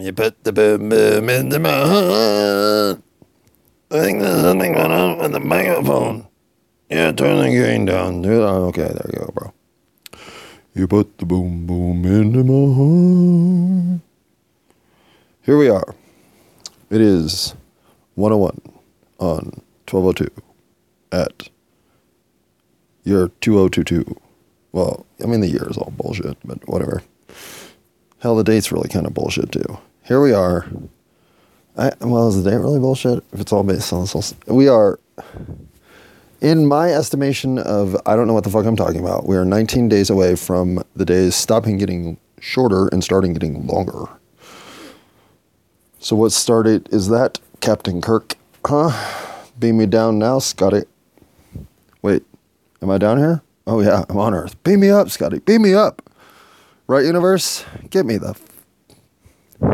you put the boom boom into my heart. I think there's something going on with the microphone. Yeah, turn the gain down. Okay, there you go, bro. You put the boom boom into my heart. Here we are. It is 101 on 1202 at year 2022. Well, I mean, the year is all bullshit, but whatever. Hell, the date's really kind of bullshit, too. Here we are. I, well, is the date really bullshit? If it's all based on this, we are, in my estimation of, I don't know what the fuck I'm talking about. We are 19 days away from the days stopping getting shorter and starting getting longer. So what started is that Captain Kirk? Huh? Beam me down now, Scotty. Wait, am I down here? Oh yeah, I'm on Earth. Beam me up, Scotty. Beam me up. Right, universe? Get me the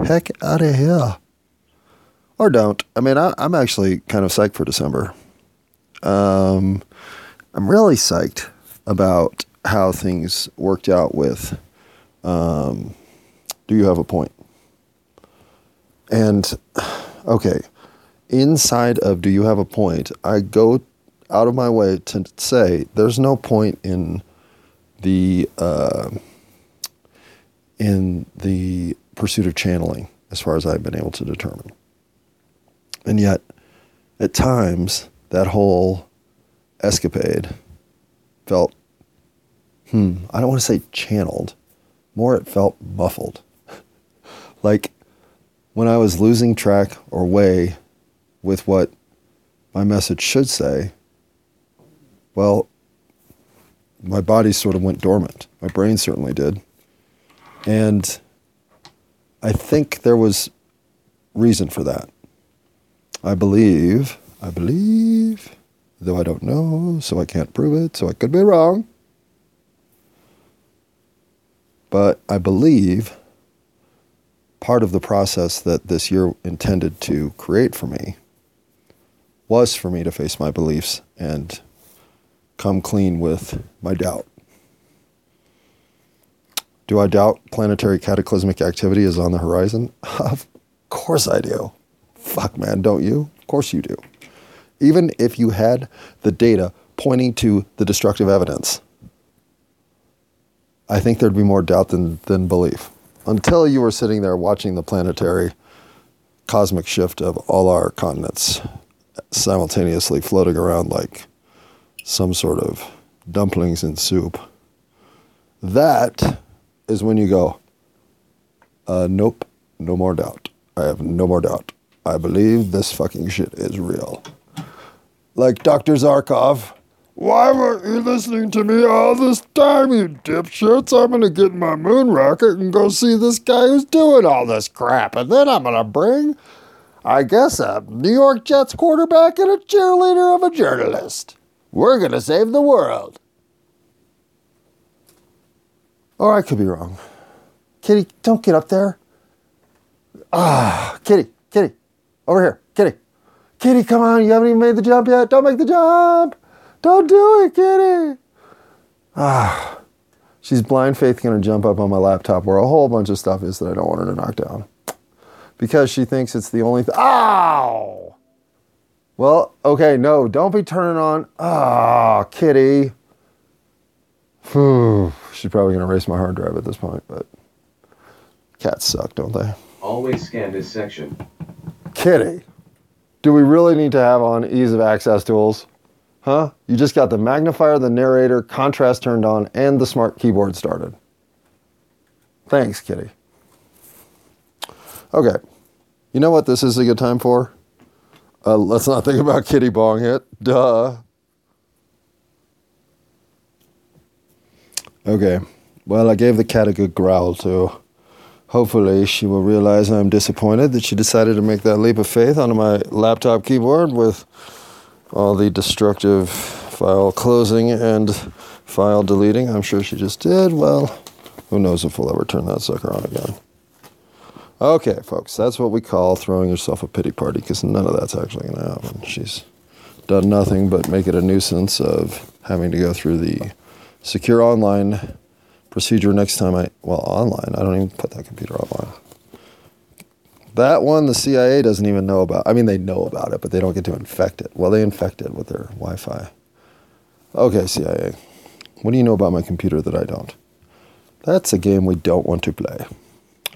heck out of here. Or don't. I mean, I, am actually kind of psyched for December. Um, I'm really psyched about how things worked out with. Um, do you have a point? And okay, inside of do you have a point? I go out of my way to say there's no point in the uh, in the pursuit of channeling, as far as I've been able to determine. And yet, at times, that whole escapade felt, hmm, I don't want to say channeled, more it felt muffled. like when I was losing track or way with what my message should say, well, my body sort of went dormant. My brain certainly did. And I think there was reason for that. I believe, I believe, though I don't know, so I can't prove it, so I could be wrong. But I believe part of the process that this year intended to create for me was for me to face my beliefs and come clean with my doubt. Do I doubt planetary cataclysmic activity is on the horizon? of course I do. Fuck, man, don't you? Of course you do. Even if you had the data pointing to the destructive evidence, I think there'd be more doubt than, than belief until you were sitting there watching the planetary cosmic shift of all our continents simultaneously floating around like some sort of dumplings in soup. That is when you go, uh, nope, no more doubt. I have no more doubt. I believe this fucking shit is real. Like Dr. Zarkov why weren't you listening to me all this time, you dipshits? I'm gonna get my moon rocket and go see this guy who's doing all this crap, and then I'm gonna bring, I guess, a New York Jets quarterback and a cheerleader of a journalist. We're gonna save the world. Or I could be wrong. Kitty, don't get up there. Ah, Kitty, Kitty, over here, Kitty. Kitty, come on, you haven't even made the jump yet. Don't make the jump. Don't do it, Kitty. Ah. She's blind faith to jump up on my laptop where a whole bunch of stuff is that I don't want her to knock down. Because she thinks it's the only thing. Ow! Well, okay, no, don't be turning on. Ah, kitty. Whew. She's probably going to erase my hard drive at this point, but cats suck, don't they? Always scan this section. Kitty. Do we really need to have on ease of access tools? Huh? You just got the magnifier, the narrator, contrast turned on, and the smart keyboard started. Thanks, Kitty. Okay. You know what this is a good time for? Uh, let's not think about Kitty Bong hit. Duh. Okay. Well, I gave the cat a good growl, too. Hopefully, she will realize I'm disappointed that she decided to make that leap of faith onto my laptop keyboard with all the destructive file closing and file deleting. I'm sure she just did. Well, who knows if we'll ever turn that sucker on again. Okay, folks, that's what we call throwing yourself a pity party because none of that's actually going to happen. She's done nothing but make it a nuisance of having to go through the secure online procedure next time I, well, online. I don't even put that computer online. That one, the CIA doesn't even know about. I mean, they know about it, but they don't get to infect it. Well, they infect it with their Wi Fi. Okay, CIA. What do you know about my computer that I don't? That's a game we don't want to play.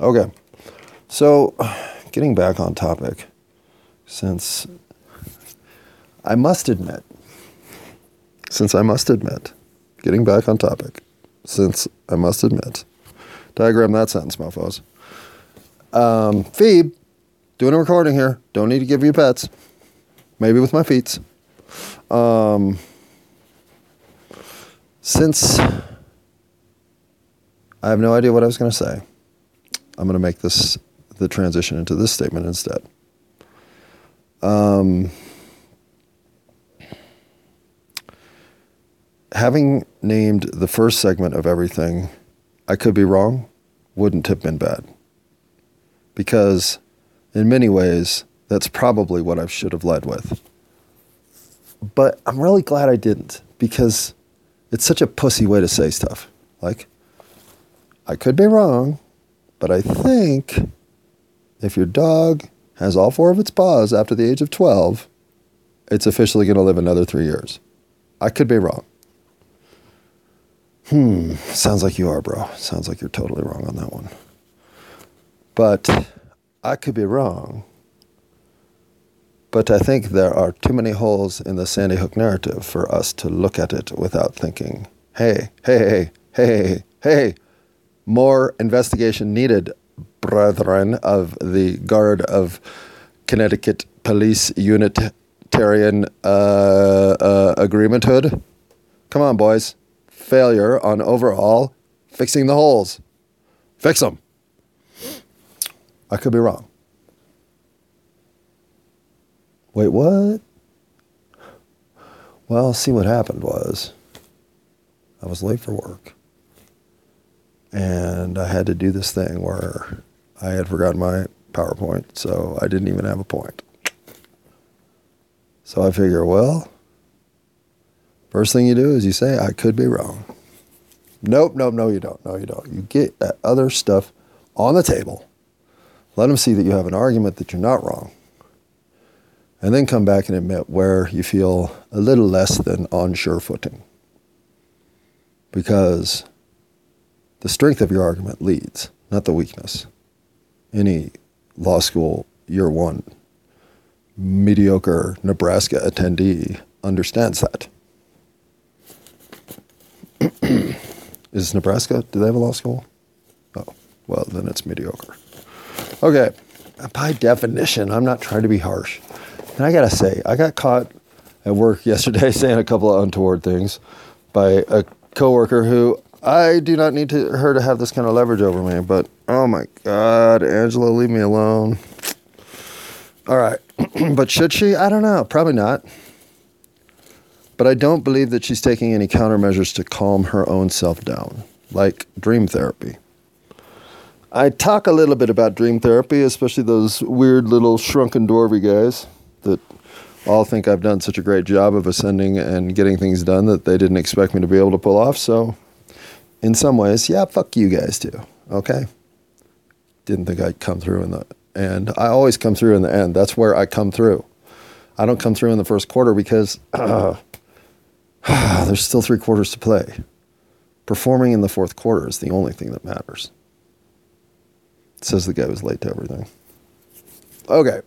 Okay. So, getting back on topic, since I must admit, since I must admit, getting back on topic, since I must admit, diagram that sentence, mofos. Um, Phoebe, doing a recording here. Don't need to give you pets. Maybe with my feet. Um, since I have no idea what I was going to say, I'm going to make this the transition into this statement instead. Um, having named the first segment of everything, I could be wrong, wouldn't have been bad. Because in many ways, that's probably what I should have led with. But I'm really glad I didn't because it's such a pussy way to say stuff. Like, I could be wrong, but I think if your dog has all four of its paws after the age of 12, it's officially going to live another three years. I could be wrong. Hmm, sounds like you are, bro. Sounds like you're totally wrong on that one. But I could be wrong. But I think there are too many holes in the Sandy Hook narrative for us to look at it without thinking, hey, hey, hey, hey, hey, more investigation needed, brethren of the Guard of Connecticut Police Unitarian uh, uh, Agreement Hood. Come on, boys. Failure on overall fixing the holes. Fix them. I could be wrong. Wait, what? Well, see what happened was I was late for work. And I had to do this thing where I had forgotten my PowerPoint, so I didn't even have a point. So I figure, well, first thing you do is you say, I could be wrong. Nope, nope, no, you don't. No, you don't. You get that other stuff on the table. Let them see that you have an argument that you're not wrong and then come back and admit where you feel a little less than on sure footing. Because the strength of your argument leads, not the weakness. Any law school year one mediocre Nebraska attendee understands that. Is Nebraska, do they have a law school? Oh, well, then it's mediocre. Okay, by definition, I'm not trying to be harsh. And I gotta say, I got caught at work yesterday saying a couple of untoward things by a coworker who I do not need to, her to have this kind of leverage over me. But oh my God, Angela, leave me alone. All right, but should she? I don't know. Probably not. But I don't believe that she's taking any countermeasures to calm her own self down, like dream therapy. I talk a little bit about dream therapy, especially those weird little shrunken dwarvy guys that all think I've done such a great job of ascending and getting things done that they didn't expect me to be able to pull off. So, in some ways, yeah, fuck you guys too. Okay. Didn't think I'd come through in the end. I always come through in the end. That's where I come through. I don't come through in the first quarter because uh, there's still three quarters to play. Performing in the fourth quarter is the only thing that matters. Says the guy who's late to everything. Okay.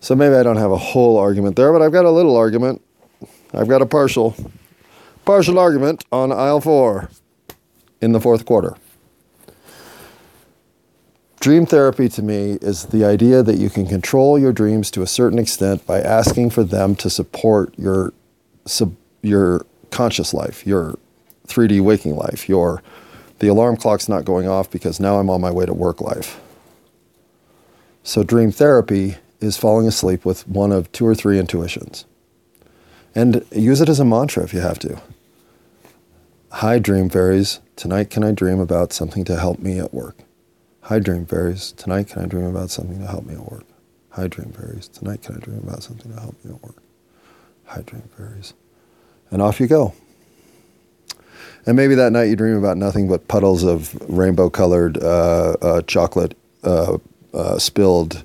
So maybe I don't have a whole argument there, but I've got a little argument. I've got a partial partial argument on aisle 4 in the fourth quarter. Dream therapy to me is the idea that you can control your dreams to a certain extent by asking for them to support your sub, your conscious life, your 3D waking life, your the alarm clock's not going off because now I'm on my way to work life. So dream therapy is falling asleep with one of two or three intuitions. And use it as a mantra if you have to. Hi, dream fairies. Tonight, can I dream about something to help me at work? Hi, dream fairies. Tonight, can I dream about something to help me at work? Hi, dream fairies. Tonight, can I dream about something to help me at work? Hi, dream fairies. And off you go. And maybe that night you dream about nothing but puddles of rainbow colored uh, uh, chocolate uh, uh, spilled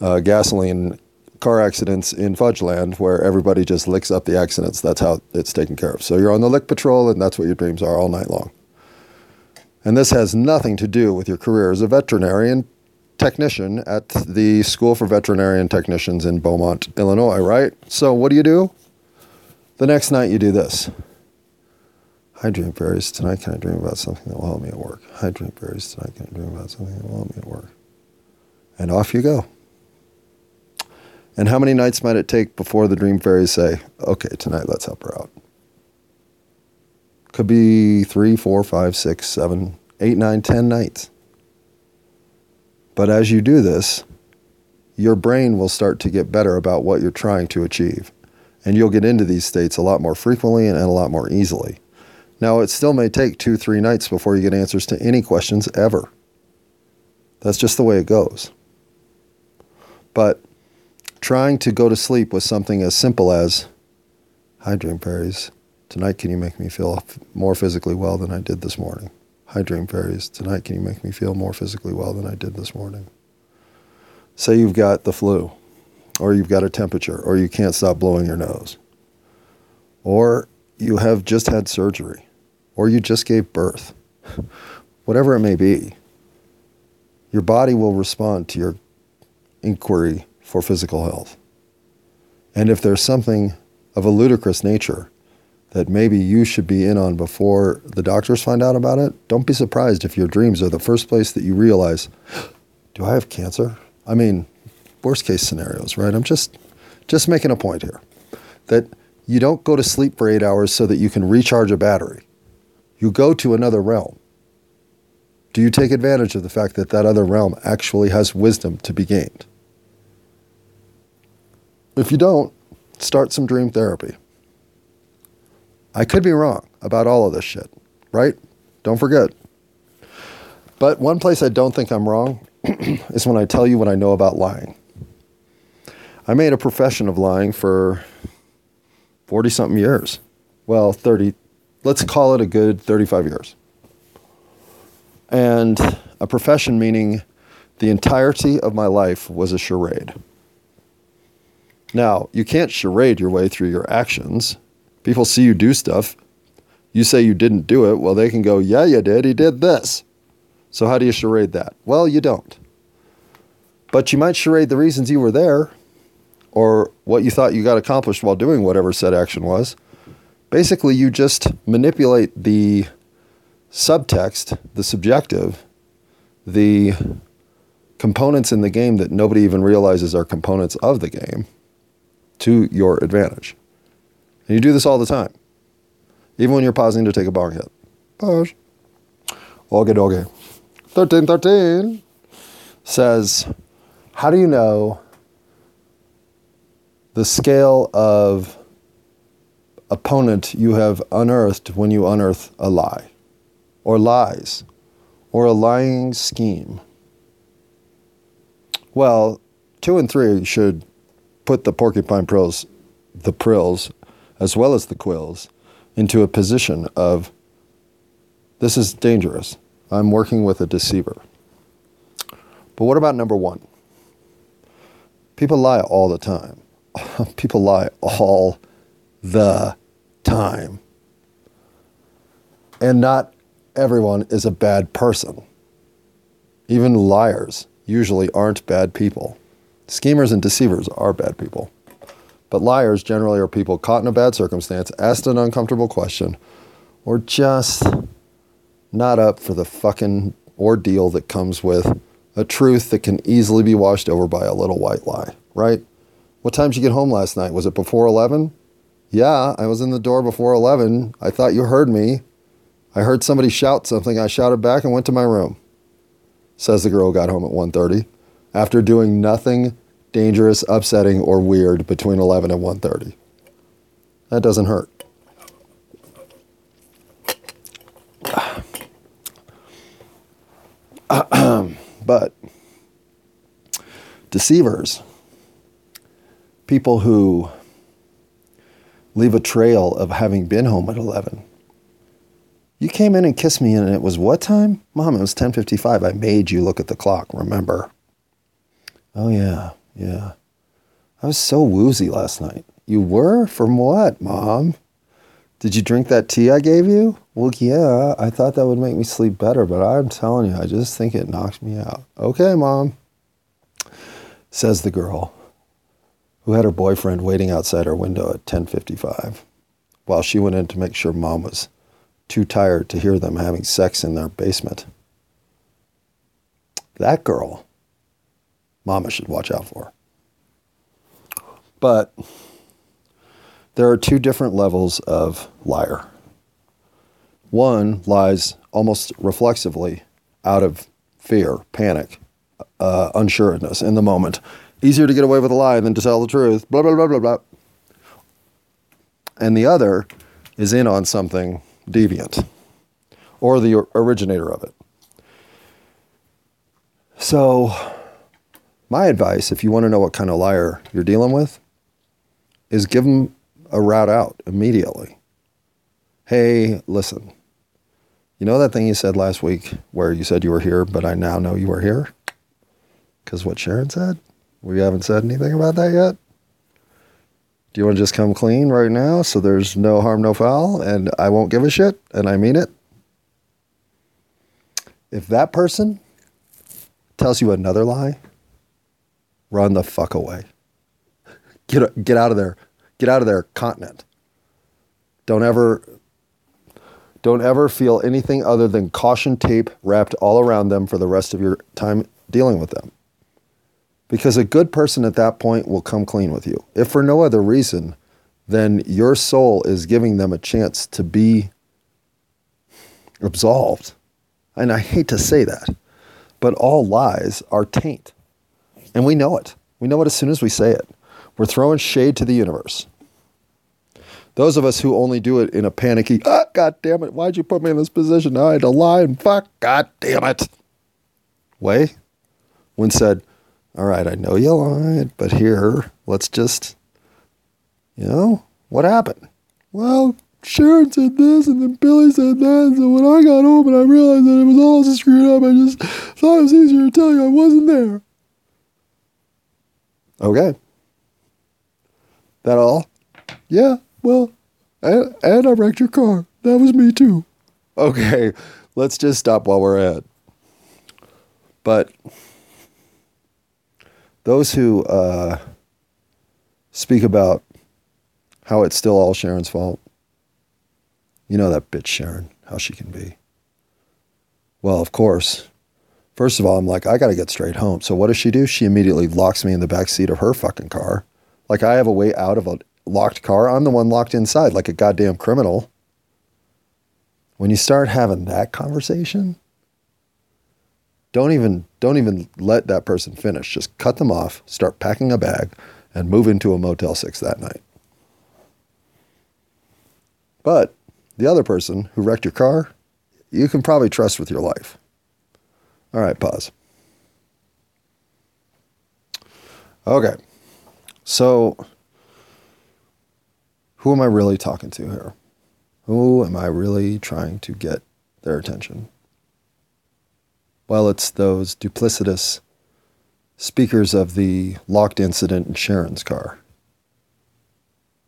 uh, gasoline car accidents in Fudgeland where everybody just licks up the accidents. That's how it's taken care of. So you're on the lick patrol, and that's what your dreams are all night long. And this has nothing to do with your career as a veterinarian technician at the School for Veterinarian Technicians in Beaumont, Illinois, right? So what do you do? The next night you do this. I dream fairies. Tonight can I dream about something that will help me at work? I dream fairies. Tonight can I dream about something that will help me at work? And off you go. And how many nights might it take before the dream fairies say, okay, tonight let's help her out? Could be three, four, five, six, seven, eight, nine, ten nights. But as you do this, your brain will start to get better about what you're trying to achieve. And you'll get into these states a lot more frequently and a lot more easily. Now, it still may take two, three nights before you get answers to any questions ever. That's just the way it goes. But trying to go to sleep with something as simple as, Hi, Dream Fairies. Tonight, can you make me feel more physically well than I did this morning? Hi, Dream Fairies. Tonight, can you make me feel more physically well than I did this morning? Say you've got the flu, or you've got a temperature, or you can't stop blowing your nose, or you have just had surgery, or you just gave birth. Whatever it may be, your body will respond to your inquiry for physical health. And if there's something of a ludicrous nature that maybe you should be in on before the doctors find out about it, don't be surprised if your dreams are the first place that you realize, do I have cancer? I mean, worst case scenarios, right? I'm just just making a point here that you don't go to sleep for 8 hours so that you can recharge a battery. You go to another realm. Do you take advantage of the fact that that other realm actually has wisdom to be gained? If you don't, start some dream therapy. I could be wrong about all of this shit, right? Don't forget. But one place I don't think I'm wrong is when I tell you what I know about lying. I made a profession of lying for 40 something years. Well, 30, let's call it a good 35 years. And a profession meaning the entirety of my life was a charade. Now, you can't charade your way through your actions. People see you do stuff. You say you didn't do it. Well, they can go, yeah, you did. He did this. So, how do you charade that? Well, you don't. But you might charade the reasons you were there or what you thought you got accomplished while doing whatever said action was. Basically, you just manipulate the subtext, the subjective, the components in the game that nobody even realizes are components of the game to your advantage. And you do this all the time, even when you're pausing to take a bong hit. Pause. Okay, okay. 1313 says, How do you know the scale of opponent you have unearthed when you unearth a lie, or lies, or a lying scheme? Well, two and three should put the porcupine prills, the prills, as well as the quills, into a position of this is dangerous. I'm working with a deceiver. But what about number one? People lie all the time. People lie all the time. And not everyone is a bad person. Even liars usually aren't bad people. Schemers and deceivers are bad people. But liars generally are people caught in a bad circumstance, asked an uncomfortable question, or just not up for the fucking ordeal that comes with a truth that can easily be washed over by a little white lie, right? What time did you get home last night? Was it before 11? Yeah, I was in the door before 11. I thought you heard me. I heard somebody shout something. I shouted back and went to my room. Says the girl got home at 1:30 after doing nothing dangerous, upsetting, or weird between 11 and 1.30. That doesn't hurt. but deceivers, people who leave a trail of having been home at 11. You came in and kissed me and it was what time? Mom, it was 10:55. I made you look at the clock, remember? Oh, yeah, yeah. I was so woozy last night. You were? From what, Mom? Did you drink that tea I gave you? Well, yeah, I thought that would make me sleep better, but I'm telling you, I just think it knocked me out. Okay, Mom, says the girl, who had her boyfriend waiting outside her window at 10:55, while she went in to make sure Mom was too tired to hear them having sex in their basement. That girl, Mama should watch out for. But there are two different levels of liar. One lies almost reflexively out of fear, panic, uh, unsureness in the moment. Easier to get away with a lie than to tell the truth. Blah, blah, blah, blah, blah. And the other is in on something deviant or the originator of it. So, my advice, if you want to know what kind of liar you're dealing with, is give them a route out immediately. Hey, listen, you know that thing you said last week where you said you were here, but I now know you were here? Because what Sharon said? We haven't said anything about that yet. Do you want to just come clean right now so there's no harm, no foul, and I won't give a shit, and I mean it? If that person tells you another lie, run the fuck away. Get, get out of there. Get out of their continent. Don't ever don't ever feel anything other than caution tape wrapped all around them for the rest of your time dealing with them. Because a good person at that point will come clean with you. If for no other reason, then your soul is giving them a chance to be absolved. And I hate to say that, but all lies are taint. And we know it. We know it as soon as we say it. We're throwing shade to the universe. Those of us who only do it in a panicky, ah, God damn it, why'd you put me in this position? Now I had to lie and fuck, God damn it. Way, when said, all right, I know you lied, but here, let's just, you know, what happened? Well, Sharon said this, and then Billy said that. And so when I got home and I realized that it was all screwed up, I just thought it was easier to tell you I wasn't there. Okay. That all? Yeah, well, and, and I wrecked your car. That was me too. Okay, let's just stop while we're at. But those who uh, speak about how it's still all Sharon's fault, you know that bitch Sharon, how she can be. Well, of course. First of all, I'm like, I got to get straight home. So what does she do? She immediately locks me in the back seat of her fucking car. Like I have a way out of a locked car. I'm the one locked inside like a goddamn criminal. When you start having that conversation, don't even don't even let that person finish. Just cut them off, start packing a bag, and move into a Motel 6 that night. But the other person who wrecked your car, you can probably trust with your life. All right, pause. Okay. So who am I really talking to here? Who am I really trying to get their attention? Well, it's those duplicitous speakers of the locked incident in Sharon's car.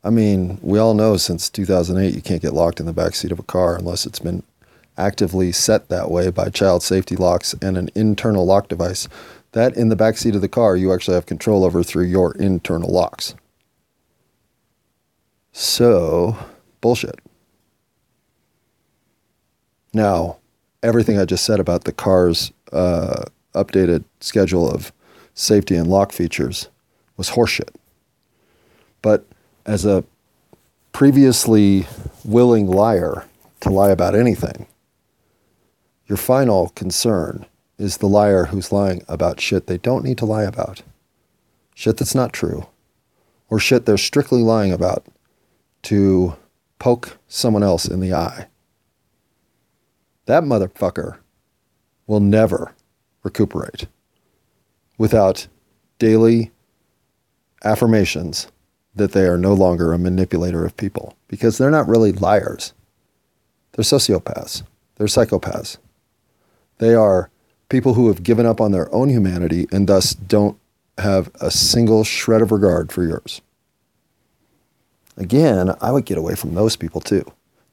I mean, we all know since 2008 you can't get locked in the back seat of a car unless it's been actively set that way by child safety locks and an internal lock device that in the back seat of the car you actually have control over through your internal locks. So, bullshit. Now, everything I just said about the car's uh, updated schedule of safety and lock features was horseshit. But as a previously willing liar to lie about anything, your final concern is the liar who's lying about shit they don't need to lie about, shit that's not true, or shit they're strictly lying about to poke someone else in the eye. That motherfucker will never recuperate without daily affirmations that they are no longer a manipulator of people because they're not really liars. They're sociopaths. They're psychopaths. They are people who have given up on their own humanity and thus don't have a single shred of regard for yours. Again, I would get away from those people too.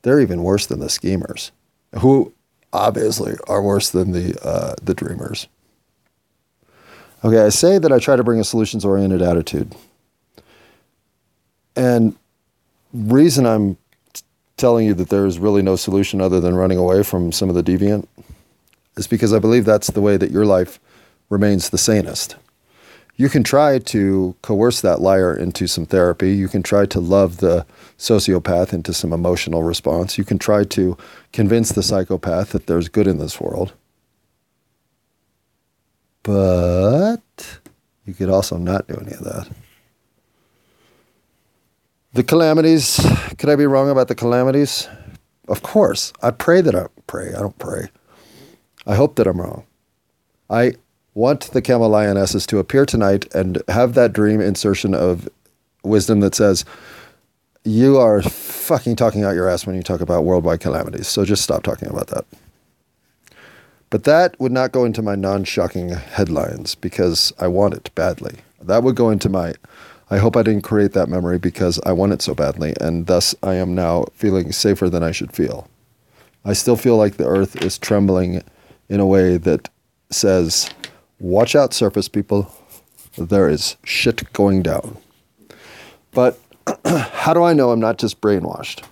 They're even worse than the schemers, who obviously are worse than the uh, the dreamers. Okay, I say that I try to bring a solutions oriented attitude. And reason I'm telling you that there is really no solution other than running away from some of the deviant is because I believe that's the way that your life remains the sanest. You can try to coerce that liar into some therapy. You can try to love the sociopath into some emotional response. You can try to convince the psychopath that there's good in this world. But you could also not do any of that. The calamities, could I be wrong about the calamities? Of course. I pray that I pray. I don't pray. I hope that I'm wrong. I want the camel lionesses to appear tonight and have that dream insertion of wisdom that says, You are fucking talking out your ass when you talk about worldwide calamities. So just stop talking about that. But that would not go into my non shocking headlines because I want it badly. That would go into my, I hope I didn't create that memory because I want it so badly, and thus I am now feeling safer than I should feel. I still feel like the earth is trembling in a way that says, Watch out, surface people. There is shit going down. But how do I know I'm not just brainwashed?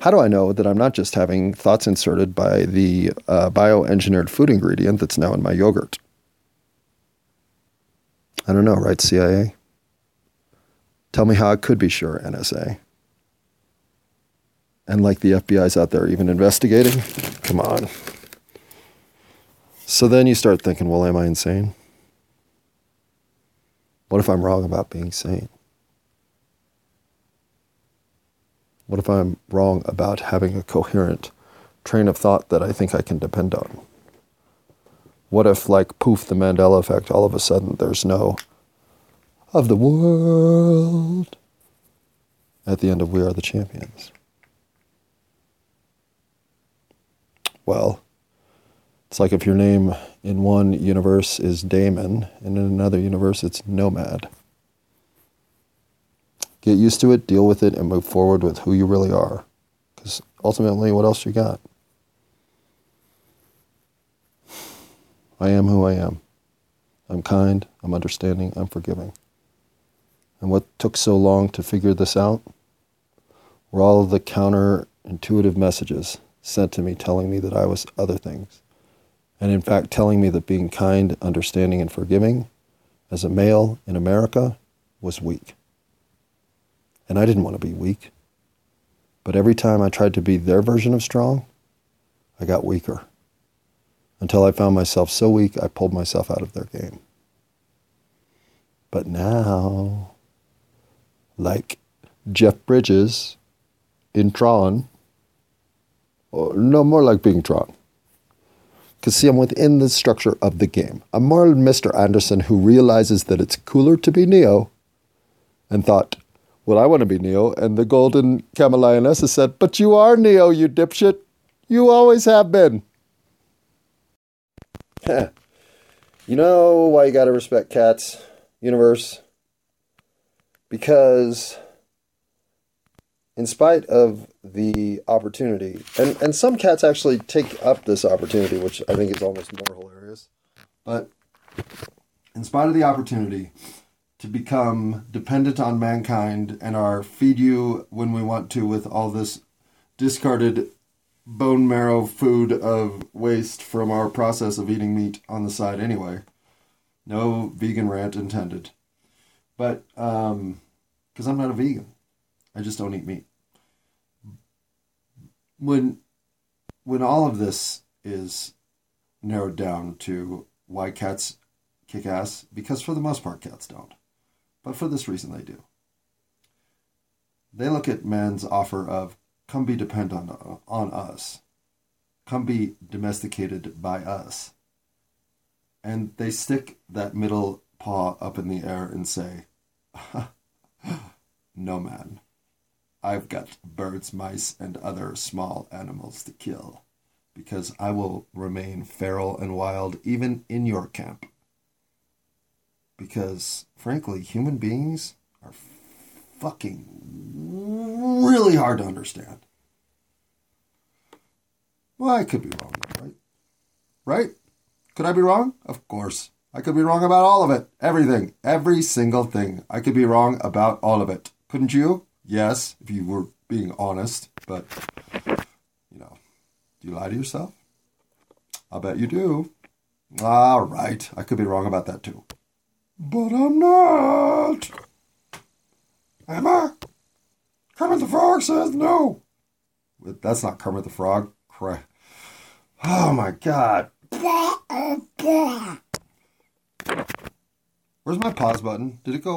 How do I know that I'm not just having thoughts inserted by the uh, bioengineered food ingredient that's now in my yogurt? I don't know, right, CIA? Tell me how I could be sure, NSA. And like the FBI's out there even investigating? Come on. So then you start thinking, well, am I insane? What if I'm wrong about being sane? What if I'm wrong about having a coherent train of thought that I think I can depend on? What if, like poof, the Mandela effect, all of a sudden there's no of the world at the end of We Are the Champions? Well, it's like if your name in one universe is Damon and in another universe it's Nomad. Get used to it, deal with it, and move forward with who you really are. Because ultimately, what else you got? I am who I am. I'm kind, I'm understanding, I'm forgiving. And what took so long to figure this out were all of the counterintuitive messages sent to me telling me that I was other things. And in fact, telling me that being kind, understanding, and forgiving as a male in America was weak. And I didn't want to be weak. But every time I tried to be their version of strong, I got weaker. Until I found myself so weak, I pulled myself out of their game. But now, like Jeff Bridges in Tron, or no, more like being Tron. Because, see, I'm within the structure of the game. I'm more Mr. Anderson who realizes that it's cooler to be Neo and thought, well, I want to be Neo. And the golden camel lioness said, but you are Neo, you dipshit. You always have been. you know why you got to respect cats, universe? Because in spite of the opportunity, and, and some cats actually take up this opportunity, which I think is almost more hilarious. But in spite of the opportunity to become dependent on mankind and our feed you when we want to with all this discarded bone marrow food of waste from our process of eating meat on the side anyway. No vegan rant intended. But, um, because I'm not a vegan. I just don't eat meat. When when all of this is narrowed down to why cats kick ass, because for the most part cats don't. But for this reason they do. They look at man's offer of come be dependent on, on us. Come be domesticated by us. And they stick that middle paw up in the air and say, No man. I've got birds, mice, and other small animals to kill, because I will remain feral and wild even in your camp. because, frankly, human beings are fucking really hard to understand. Well, I could be wrong, right? Right? Could I be wrong? Of course. I could be wrong about all of it. Everything. Every single thing. I could be wrong about all of it. Couldn't you? Yes, if you were being honest. But, you know, do you lie to yourself? I'll bet you do. All right. I could be wrong about that too. But I'm not. Am I? Kermit the Frog says no. That's not Kermit the Frog. Cry. Oh my god. Where's my pause button? Did it go